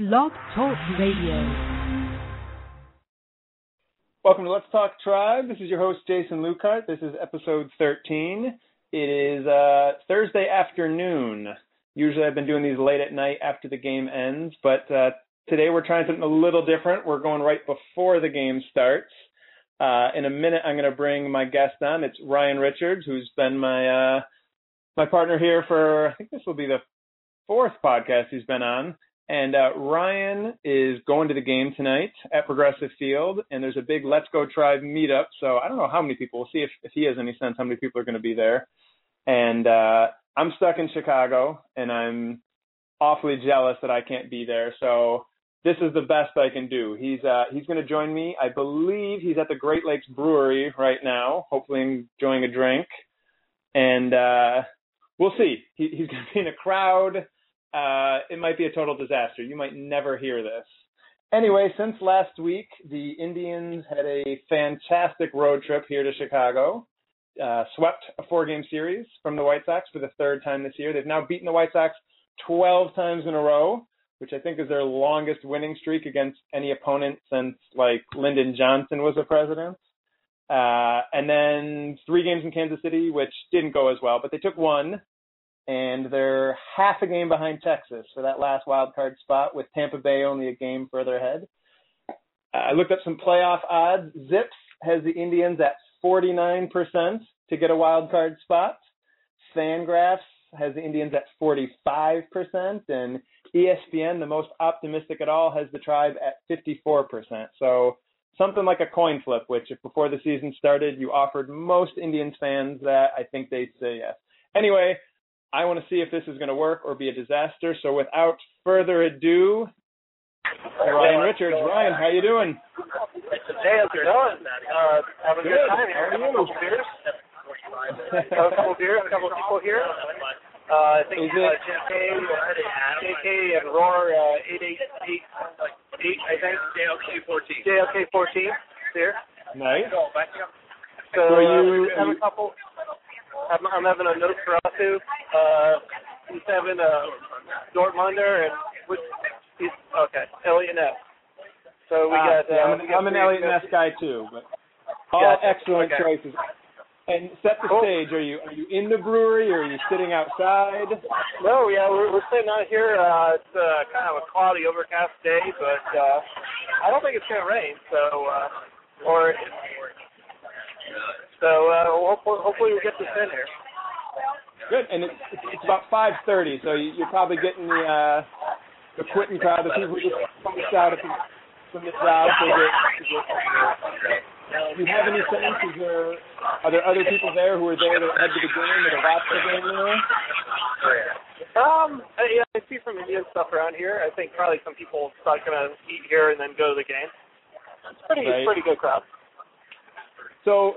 Blog Talk Radio. Welcome to Let's Talk Tribe. This is your host, Jason Lukehart. This is episode 13. It is uh, Thursday afternoon. Usually I've been doing these late at night after the game ends, but uh, today we're trying something a little different. We're going right before the game starts. Uh, in a minute, I'm going to bring my guest on. It's Ryan Richards, who's been my uh, my partner here for I think this will be the fourth podcast he's been on. And uh, Ryan is going to the game tonight at Progressive Field, and there's a big Let's Go Tribe meetup. So I don't know how many people. We'll see if, if he has any sense how many people are going to be there. And uh, I'm stuck in Chicago, and I'm awfully jealous that I can't be there. So this is the best I can do. He's uh, he's going to join me. I believe he's at the Great Lakes Brewery right now, hopefully enjoying a drink. And uh, we'll see. He, he's going to be in a crowd uh, it might be a total disaster. You might never hear this. Anyway, since last week, the Indians had a fantastic road trip here to Chicago. Uh, swept a four-game series from the White Sox for the third time this year. They've now beaten the White Sox 12 times in a row, which I think is their longest winning streak against any opponent since like Lyndon Johnson was a president. Uh, and then three games in Kansas City, which didn't go as well, but they took one and they're half a game behind Texas for that last wild card spot, with Tampa Bay only a game further ahead. Uh, I looked up some playoff odds. ZiPS has the Indians at 49% to get a wild card spot. Fangraphs has the Indians at 45%, and ESPN, the most optimistic at all, has the Tribe at 54%. So something like a coin flip, which if before the season started you offered most Indians fans that, I think they'd say yes. Anyway, I want to see if this is going to work or be a disaster. So without further ado, Ryan Richards. Ryan, how you doing? Hey, how's it going? Uh, having a good time here. How are you? A couple beers. a couple beers, a couple people here. Uh, I think Is uh, JK, JK and Roar uh, 888, I think. JLK 14. JLK 14 here. Nice. So, So are uh, you- we have a couple. I'm, I'm having a Nosferatu. Uh, he's having a Dortmunder and which he's okay. Eliot Ness. So we Ah, got. yeah, Uh, I'm, an- got I'm an Eliot Ness guy too, but all Gotcha. excellent Okay. choices. And set the Cool. stage. Are you are you in the brewery or are you sitting outside? No, yeah, we're, we're sitting out here. Uh, it's uh, kind of a cloudy, overcast day, but uh, I don't think it's gonna rain. So, uh, or so uh, hopefully, hopefully we get this in here. Good. And it's it's, about 5:30, so you, you're probably getting the uh, the quitting crowd, the people who just pumped out of the, from the job get. To get do you have any sense? Is there are there other people there who are there to head to the game or to watch the game now? Um, uh, yeah, I see some Indian stuff around here. I think probably some people are gonna eat here and then go to the game. It's pretty, Right. pretty good crowd. So,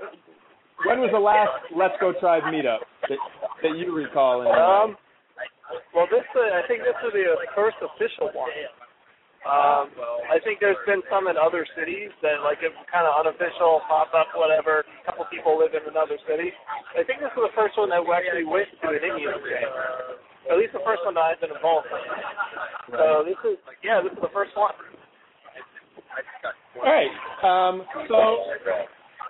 when was the last Let's Go Tribe meetup that that you recall? In Um, well, this uh, I think this will be the first official one. Um, I think there's been some in other cities that like it kind of unofficial pop up, whatever. A couple people live in another city. I think this is the first one that we actually went to an Indians game. At least the first one that I've been involved in. So this is yeah, this is the first one. All right. Um, so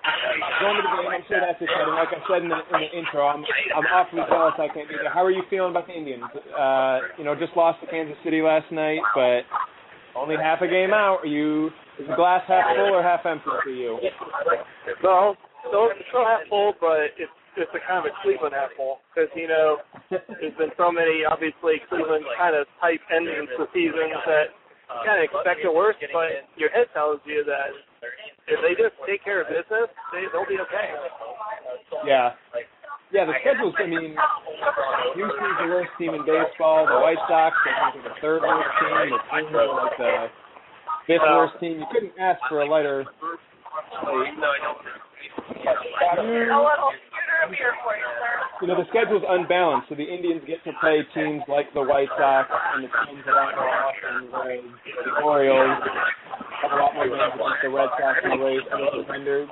going to the game, I'm sure that's exciting. Like I said in the, in the intro, I'm I'm awfully jealous I can't be there. How are you feeling about the Indians? Uh, you know, just lost to Kansas City last night, but only half a game out. Are you is the glass half full or half empty for you? Well, still still half full, but it's it's a kind of a Cleveland half full because you know there's been so many obviously Cleveland kind of type endings to seasons that you kind of expect the worst, but your head tells you that if they just take care of business, they they'll be okay. Yeah. Yeah, the schedule's, I mean, Houston's the worst team in baseball. The White Sox, I think, are the third worst team. The Twins are like the fifth worst team. You couldn't ask for a lighter. You, know, the schedule's unbalanced, so the Indians get to play teams like the White Sox and the teams that aren't more often, whereas the Orioles a lot more games against the Red Sox and the Rays and the Defenders.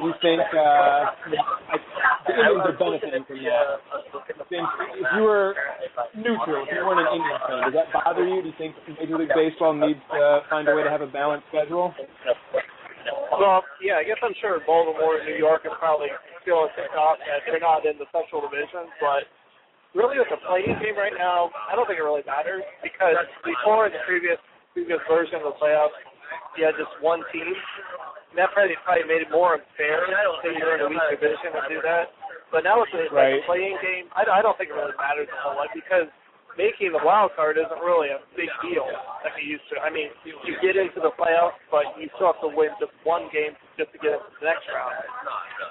You think uh, the Indians are benefiting from that? Think if you were neutral. If you weren't an Indians fan, does that bother you? Do you think Major League Baseball needs to find a way to have a balanced schedule? Well, yeah, I guess I'm sure Baltimore and New York are probably feeling ticked off that they're not in the Central Division, but really with the play-in game right now, I don't think it really matters because before in the previous previous version of the playoffs, you had just one team. And that probably probably made it more unfair that you're in a weak division to do that. But now with the, Right. like, play-in game, I, I don't think it really matters a whole lot because making the wild card isn't really a big deal like it used to. I mean, you get into the playoffs, but you still have to win just one game just to get into the next round.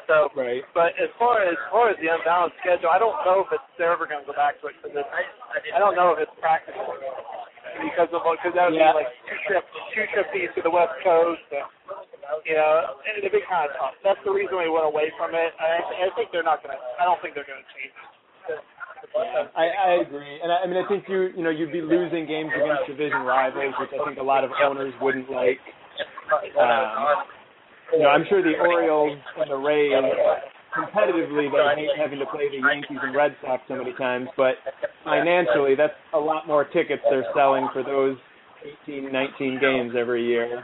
So, Right. but as far as, as far as the unbalanced schedule, I don't know if it's they're ever going to go back to it because I don't know if it's practical because of because that would Yeah. be like two trip two trip east to the west coast. And, you know, and it'd be kind of tough. That's the reason we went away from it. I, I think they're not to. I don't think they're going to change it. I, I agree, and I, I mean, I think you, you know, you'd be losing games against division rivals, which I think a lot of owners wouldn't like. Um, you know, I'm sure the Orioles and the Rays, competitively, they hate having to play the Yankees and Red Sox so many times, but financially, that's a lot more tickets they're selling for those 18, 19 games every year.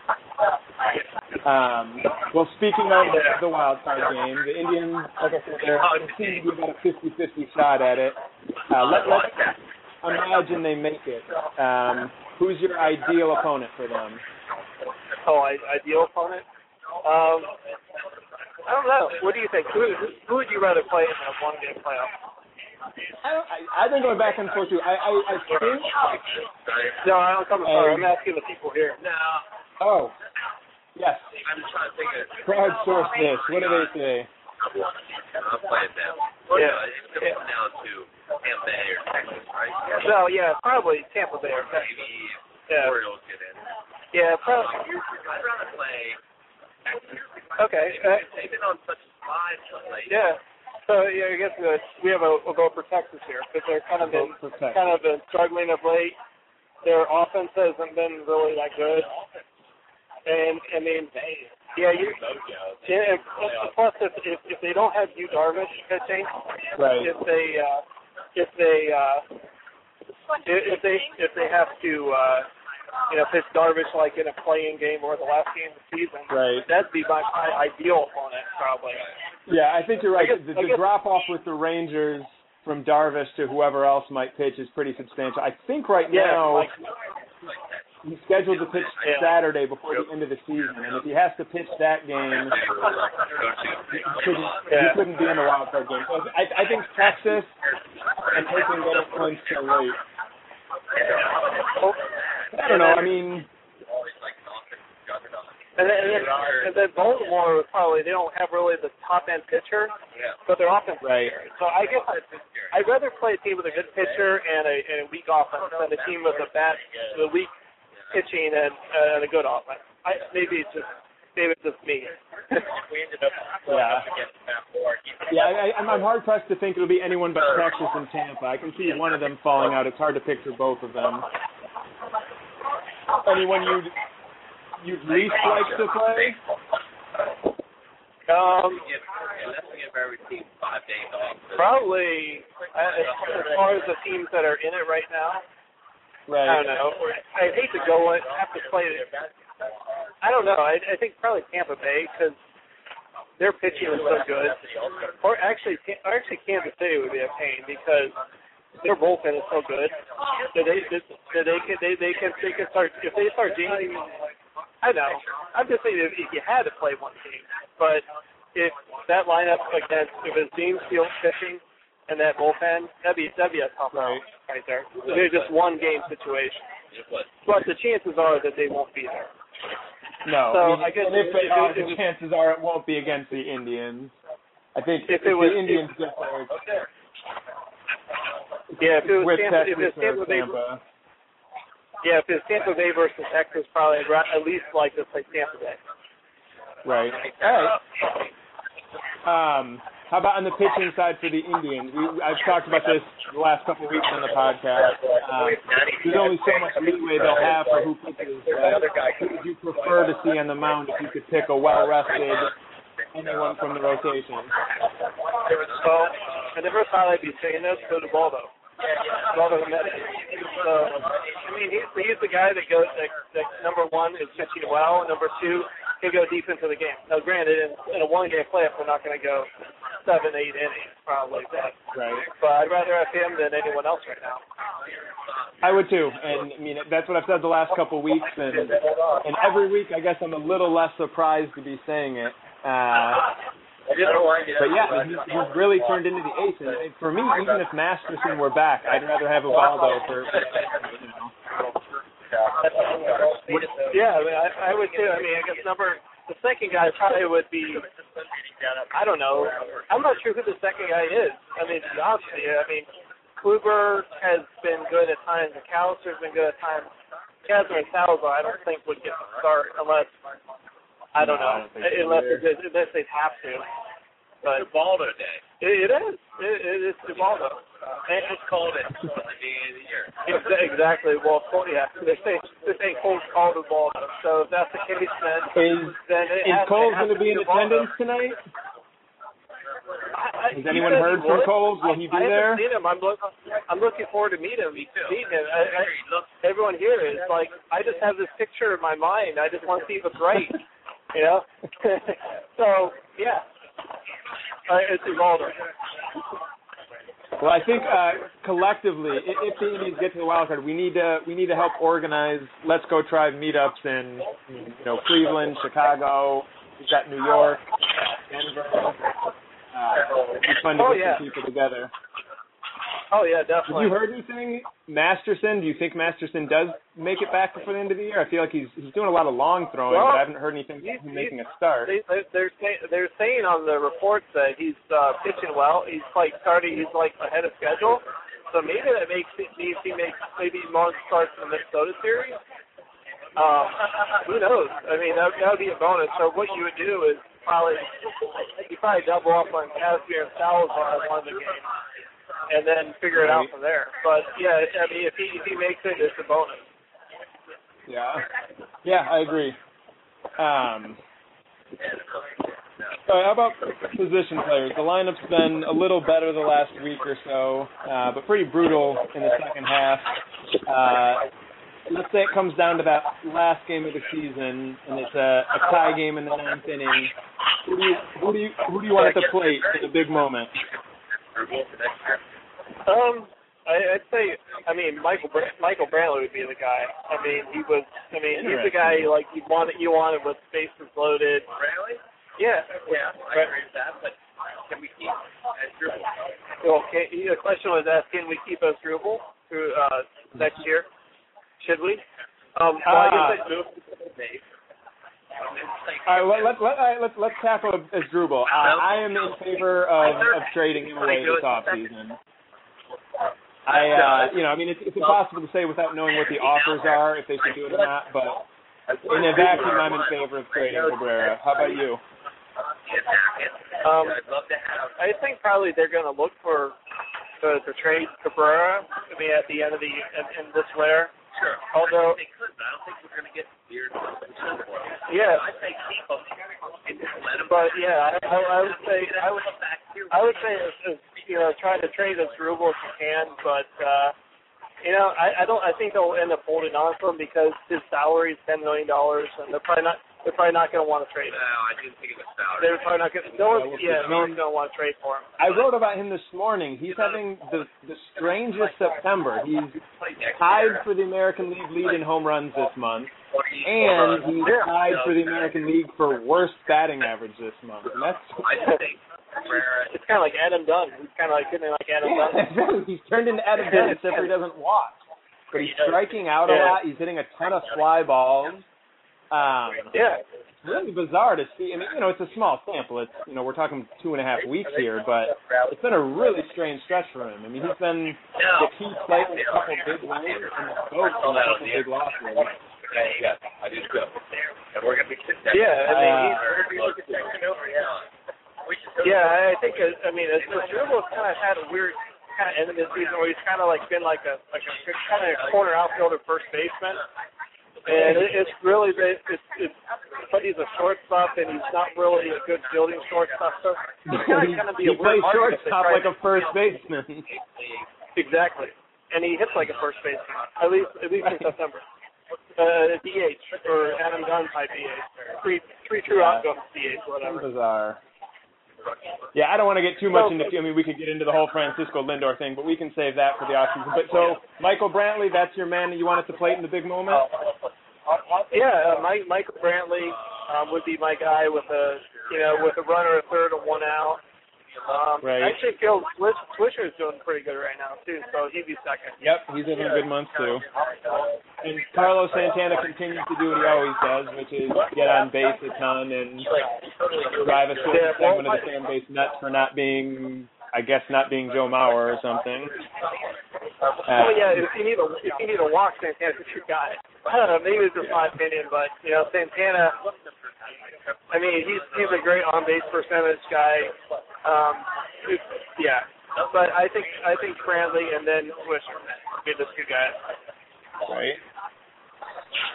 Um, well, speaking of the, the wild card game, the Indians, like I said, they're, they seem to be about a 50-50 shot at it. Uh, let, let's imagine they make it. Um, who's your ideal opponent for them? Oh, I, ideal opponent. Um, I don't know. What do you think? Who, who, who would you rather play in a one game playoff? I, don't, I, I've been going back and forth too. I, I, I think. No, I don't. I'm sorry. I'm asking the people here. No. Oh, yes. I'm trying to think of Crowdsource this. What do they say? I'll play it then. Yeah. Uh, it's going to come down to Tampa Bay or Texas, right? No, yeah, probably Tampa Bay or Texas. Maybe Yeah, Orioles get in. yeah, probably. I'd rather play. Okay. Uh, They've been on such a slide lately. yeah. So yeah, I guess uh, we have a we'll go for Texas here because they're kind of been Vote for Texas. kind of been struggling of late. Their offense hasn't been really that good, and I mean, yeah, you. Yeah, and plus, if, if if they don't have Yu Darvish pitching, Right. if they uh, if they uh, if if they if they have to uh, you know pitch Darvish like in a play-in game or the last game of the season, Right. that'd be my, my ideal opponent probably. Yeah, I think you're right. Guess- the the guess- drop off with the Rangers from Darvish to whoever else might pitch is pretty substantial. I think right Yeah, now like he's scheduled to pitch Yeah. Saturday before the end of the season, and if he has to pitch that game, he couldn't, he couldn't be in the wild card game. So I, I think Texas and hoping that points so late. I don't know. I mean, And then, and then, and then Baltimore was probably they don't have really the top end pitcher, Yeah. but their offense. is Right. there. So I guess I, I'd rather play a team with a good pitcher and a, and a weak offense than a team with a bad, with a weak pitching and, uh, and a good offense. I maybe it's just maybe it's just me. we ended up Yeah. against Matt Moore. yeah, I, I'm, I'm hard pressed to think it'll be anyone but Texas and Tampa. I can see one of them falling out. It's hard to picture both of them. Anyone you'd you'd least like to play? Um, Give, unless we give every team five days off. probably uh, as, as far as the teams that are in it right now. Right. I don't know. I hate to go and have to play it. I don't know. I, I think probably Tampa Bay because their pitching is so good. Or actually, or actually Kansas City would be a pain because their bullpen is so good that they that they can they they can they can start if they start jamming. I know. I'm just saying if, if you had to play one team, but if that lineup against if it's James Shields pitching and that bullpen, that'd be that'd be a tough Right. right. right there. They're just one game situation. But the chances are that they won't be there. No. So, I, mean, I guess and if they if are, the chances are it won't be against the Indians. I think If if, it was- the Indians get there, it's Yeah, if it was Tampa, if it's Tampa or Bay, Tampa. yeah, if it's Tampa Bay versus Texas, probably at least like to play Tampa Bay. Right. All right. Um, how about on the pitching side for the Indians? We, I've talked about this the last couple of weeks on the podcast. Um, there's only so much leeway they'll have for who pitches. But who would you prefer to see on the mound if you could pick a well-rested anyone from the rotation? So I never thought I'd be saying this, but Ubaldo. Rather than that. So, I mean, he's, he's the guy that goes, that, that number one is pitching well, and number two can go deep into the game. Now, granted, in, in a one-game playoff, we're not going to go seven, eight innings, probably, but, Right. but I'd rather have him than anyone else right now. I would too, and I mean that's what I've said the last couple weeks, and and every week I guess I'm a little less surprised to be saying it. Uh, but yeah, he's, he's really turned into the ace. And for me, even if Masterson were back, I'd rather have Ubaldo for. You know. Yeah, I, mean, I, I would too. I mean, I guess number the second guy probably would be. I don't know. I'm not sure who the second guy is. I mean, to be honest with you, I mean, Kluber has been good at times. McAllister's been good at times. And Salazar, I don't think would get the start unless I don't No, I know, don't unless it, unless they have to. But it's Baldo Day. it, it is. It, it is Ubaldo. And Let's call it at the beginning of the year. Exactly. Well, Col- yeah, they say they say Cole's called Ubaldo. So if that's the case, then Is then it is has, Coles it has going to be in Ubaldo. attendance tonight? I, I, Has he anyone said heard he from would. Coles? Will he be I, I haven't seen him. I'm look, I'm looking forward to meet him. Me too. Meet him. I, I, everyone here is like, I just have this picture in my mind. I just want to see if it's right. You know. so yeah, uh, it's Ubaldo. Well, I think uh, collectively, if the Indians get to the wild card, we need to we need to help organize Let's Go Tribe meetups in you know Cleveland, Chicago. We've got New York, Denver. Uh, it'd be fun to Oh, get yeah. some people together. Oh yeah, definitely. Have you heard anything, Masterson? Do you think Masterson does make it back before the end of the year? I feel like he's he's doing a lot of long throwing, Well, but I haven't heard anything about he's- him making a start. They, they, they're they're saying on the reports that he's uh, pitching well. He's like starting. He's like ahead of schedule. So maybe that makes it means he makes maybe more starts in the Minnesota series. Um, who knows? I mean, that that would be a bonus. So what you would do is probably you probably double up on Kazmir and Salazar in one of the games, and then figure it out from there. But yeah, I mean, if he if he makes it, it's a bonus. Yeah, yeah, I agree. Um, so how about position players? The lineup's been a little better the last week or so, uh, but pretty brutal in the second half. Uh, let's say it comes down to that last game of the season, and it's a, a tie game in the ninth inning. Who do you who do you who do you want at the plate for the big moment? Um, I, I'd say, I mean, Michael Br- Michael Brantley would be the guy. I mean, he was. I mean, he's the guy like you wanted. You wanted with bases loaded. Really? Yeah. Yeah, I agree with that, but can we keep Asdrubal? Okay. The question was asked: Can we keep Asdrubal through uh, next year? Should we? Um, well, I Ah. guess I, Dave. All right, let, let, let, all right, let's let's tackle Asdrubal. Uh, I am in favor of, of trading him away this offseason. I, uh, you know, I mean, it's, it's impossible to say without knowing what the offers are if they should do it or not. But in a vacuum, I'm in favor of trading Cabrera. How about you? um, I'd love to have. I think probably they're going to look for to, to trade Cabrera. I mean, at the end of the in, in this winter. Sure. Although- they could, but I don't think we're going to get weird. Yeah. I say keep them and just let them. But yeah, I, I, I would say I would. I would say you know try to trade Asdrubal if you can, but uh, you know I, I don't I think they'll end up holding on to him because his salary is ten million dollars, and they're probably not they're probably not going to want to trade No. I didn't think it was salary. They're probably not going. No one's yeah, no one's going to want to trade for him. I wrote about him this morning. He's having the the strangest September. He's tied for the American League lead in home runs this month, and he's tied for the American League for worst batting average this month. And that's I just think Cabrera. It's kind of like Adam Dunn. He's kind of like hitting like Adam Dunn. Yeah, he's turned into Adam Dunn except for he doesn't walk. But he's striking out a Yeah. lot. He's hitting a ton of fly balls. Um, Yeah. it's really bizarre to see. I mean, you know, it's a small sample. It's you know, we're talking two and a half weeks here, but it's been a really strange stretch for him. I mean, he's been the key player in a couple big wins and the coach in a couple big losses. Yeah, I do too. And we're going to be. Yeah, I mean, he's, We're gonna be looking at yeah, I think uh, I mean, Dribble kind of had a weird kind of end of the season where he's kind of like been like a like a kind of a corner outfielder, first baseman, and it, it's really it's, it's it's but he's a shortstop and he's not really a good fielding shortstop. So he's going to he be a plays weird market if they shortstop like a first baseman. Exactly. And he hits like a first baseman, at least at least in September. Uh, DH or Adam Dunn type DH, three three true Yeah. outcomes DH, whatever. Bizarre. Yeah, I don't want to get too much into. I mean, we could get into the whole Francisco Lindor thing, but we can save that for the offseason. But so, Michael Brantley, that's your man that you want at the plate in the big moment. Yeah, uh, Mike Michael Brantley um, would be my guy with a you know with a runner at third and one out. Um, Right. I actually feel Swish, Swisher's doing pretty good right now too, so he'd be second. Yep, he's having a good month too. And Carlos Santana continues to do what he always does, which is get on base a ton and drive a certain segment of the fan base nuts for not being, I guess, not being Joe Mauer or something. Uh, oh yeah, if you need a if you need a walk, Santana's your guy. I don't know, maybe it's just my opinion, but you know Santana. I mean, he's he's a great on base percentage guy. Um, it- yeah, but I think I think Brantley and then Swisher would be the two guys. right.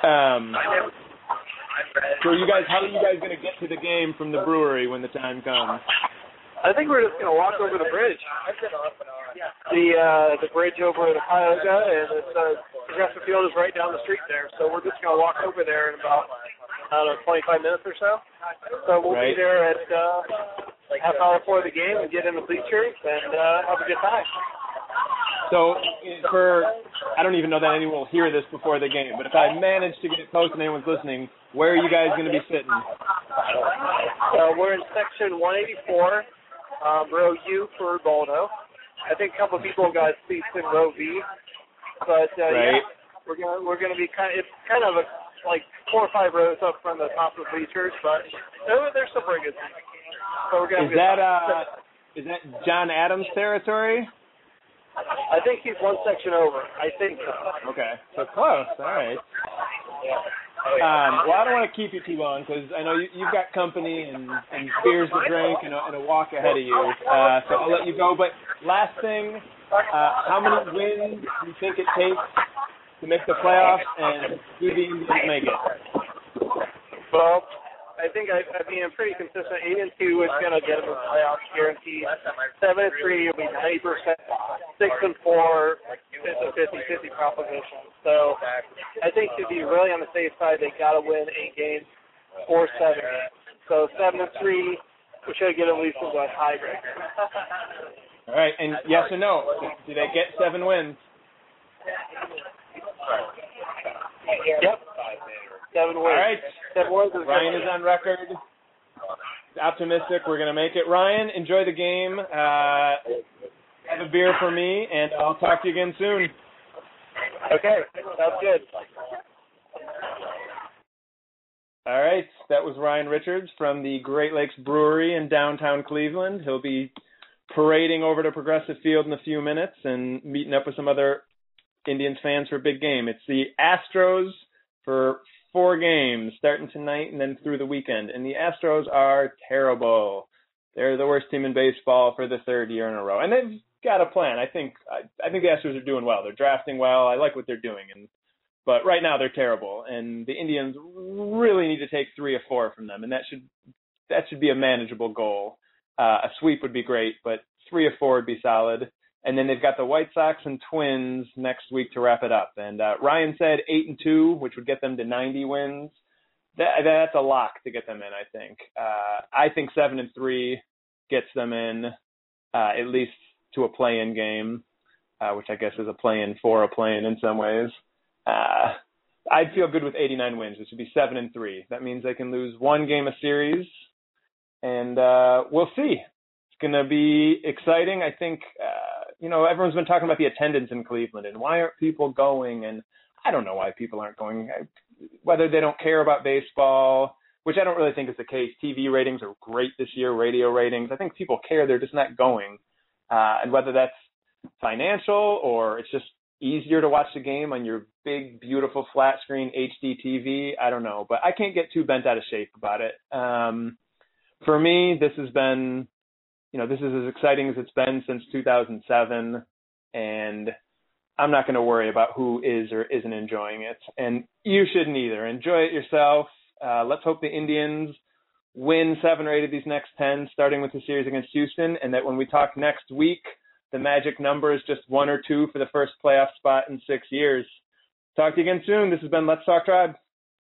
Um, so you guys, how are you guys going to get to the game from the brewery when the time comes? I think we're just gonna walk over the bridge. The uh the bridge over the Cuyahoga and it's uh Progressive Field is right down the street there. So we're just gonna walk over there in about I don't know, twenty five minutes or so. So we'll Right. be there at uh half hour before the game and get in the bleachers and uh have a good time. So for, I don't even know that anyone will hear this before the game, but if I manage to get it posted and anyone's listening, where are you guys going to be sitting? Uh we're in section one eighty four, um, row U for Baldo. I think a couple of people got seats in row V. But uh yeah, we're gonna we're gonna be kind it's kind of a like four or five rows up from the top of the bleachers, but they're, they're still pretty good. So we're gonna Is be that uh, is that John Adams territory? I think he's one section over. I think so. Okay, so close. All right. Um, well, I don't want to keep you too long because I know you, you've got company and, and beers to drink and a, and a walk ahead of you. Uh, so I'll let you go. But last thing, uh, how many wins do you think it takes to make the playoffs, and do the Indians make it? Well, I think I, I mean I'm pretty consistent. Eight and two is gonna get him the playoffs guaranteed. Seven and three will be ninety percent. Six and four is a 50-50 proposition. So I think to be really on the safe side, they gotta win eight games or seven games. So seven and three, we should get at least a tiebreaker. All right, and yes or no? Do they get seven wins? Yep. Seven wins. All right. Seven wins is Ryan is on record. Optimistic. We're going to make it. Ryan, enjoy the game. Uh, have a beer for me, and I'll talk to you again soon. Okay, sounds good. All right. That was Ryan Richards from the Great Lakes Brewery in downtown Cleveland. He'll be parading over to Progressive Field in a few minutes and meeting up with some other Indians fans for a big game. It's the Astros for four games starting tonight and then through the weekend. And the Astros are terrible. They're the worst team in baseball for the third year in a row. And they've got a plan. I think I, I think the Astros are doing well. They're drafting well. I like what they're doing and but right now they're terrible and the Indians really need to take 3 or 4 from them and that should that should be a manageable goal. Uh, a sweep would be great, but 3 or 4 would be solid. And then they've got the White Sox and Twins next week to wrap it up. And uh, Ryan said 8 and 2, which would get them to 90 wins. That that's a lock to get them in, I think. Uh, I think 7 and 3 gets them in uh, at least to a play-in game, uh, which I guess is a play-in for a play-in in some ways. Uh, I'd feel good with 89 wins, which would be seven and three. That means they can lose one game a series, and uh, we'll see. It's going to be exciting. I think uh, you know everyone's been talking about the attendance in Cleveland and why aren't people going? And I don't know why people aren't going. Whether they don't care about baseball, which I don't really think is the case. TV ratings are great this year, radio ratings. I think people care. They're just not going. Uh, and whether that's financial or it's just easier to watch the game on your big, beautiful flat screen HD TV, I don't know. But I can't get too bent out of shape about it. Um, for me, this has been, you know, this is as exciting as it's been since 2007. And I'm not going to worry about who is or isn't enjoying it. And you shouldn't either. Enjoy it yourself. Uh, let's hope the Indians win seven or eight of these next 10, starting with the series against Houston, and that when we talk next week, the magic number is just one or two for the first playoff spot in six years. Talk to you again soon. This has been Let's Talk Tribe.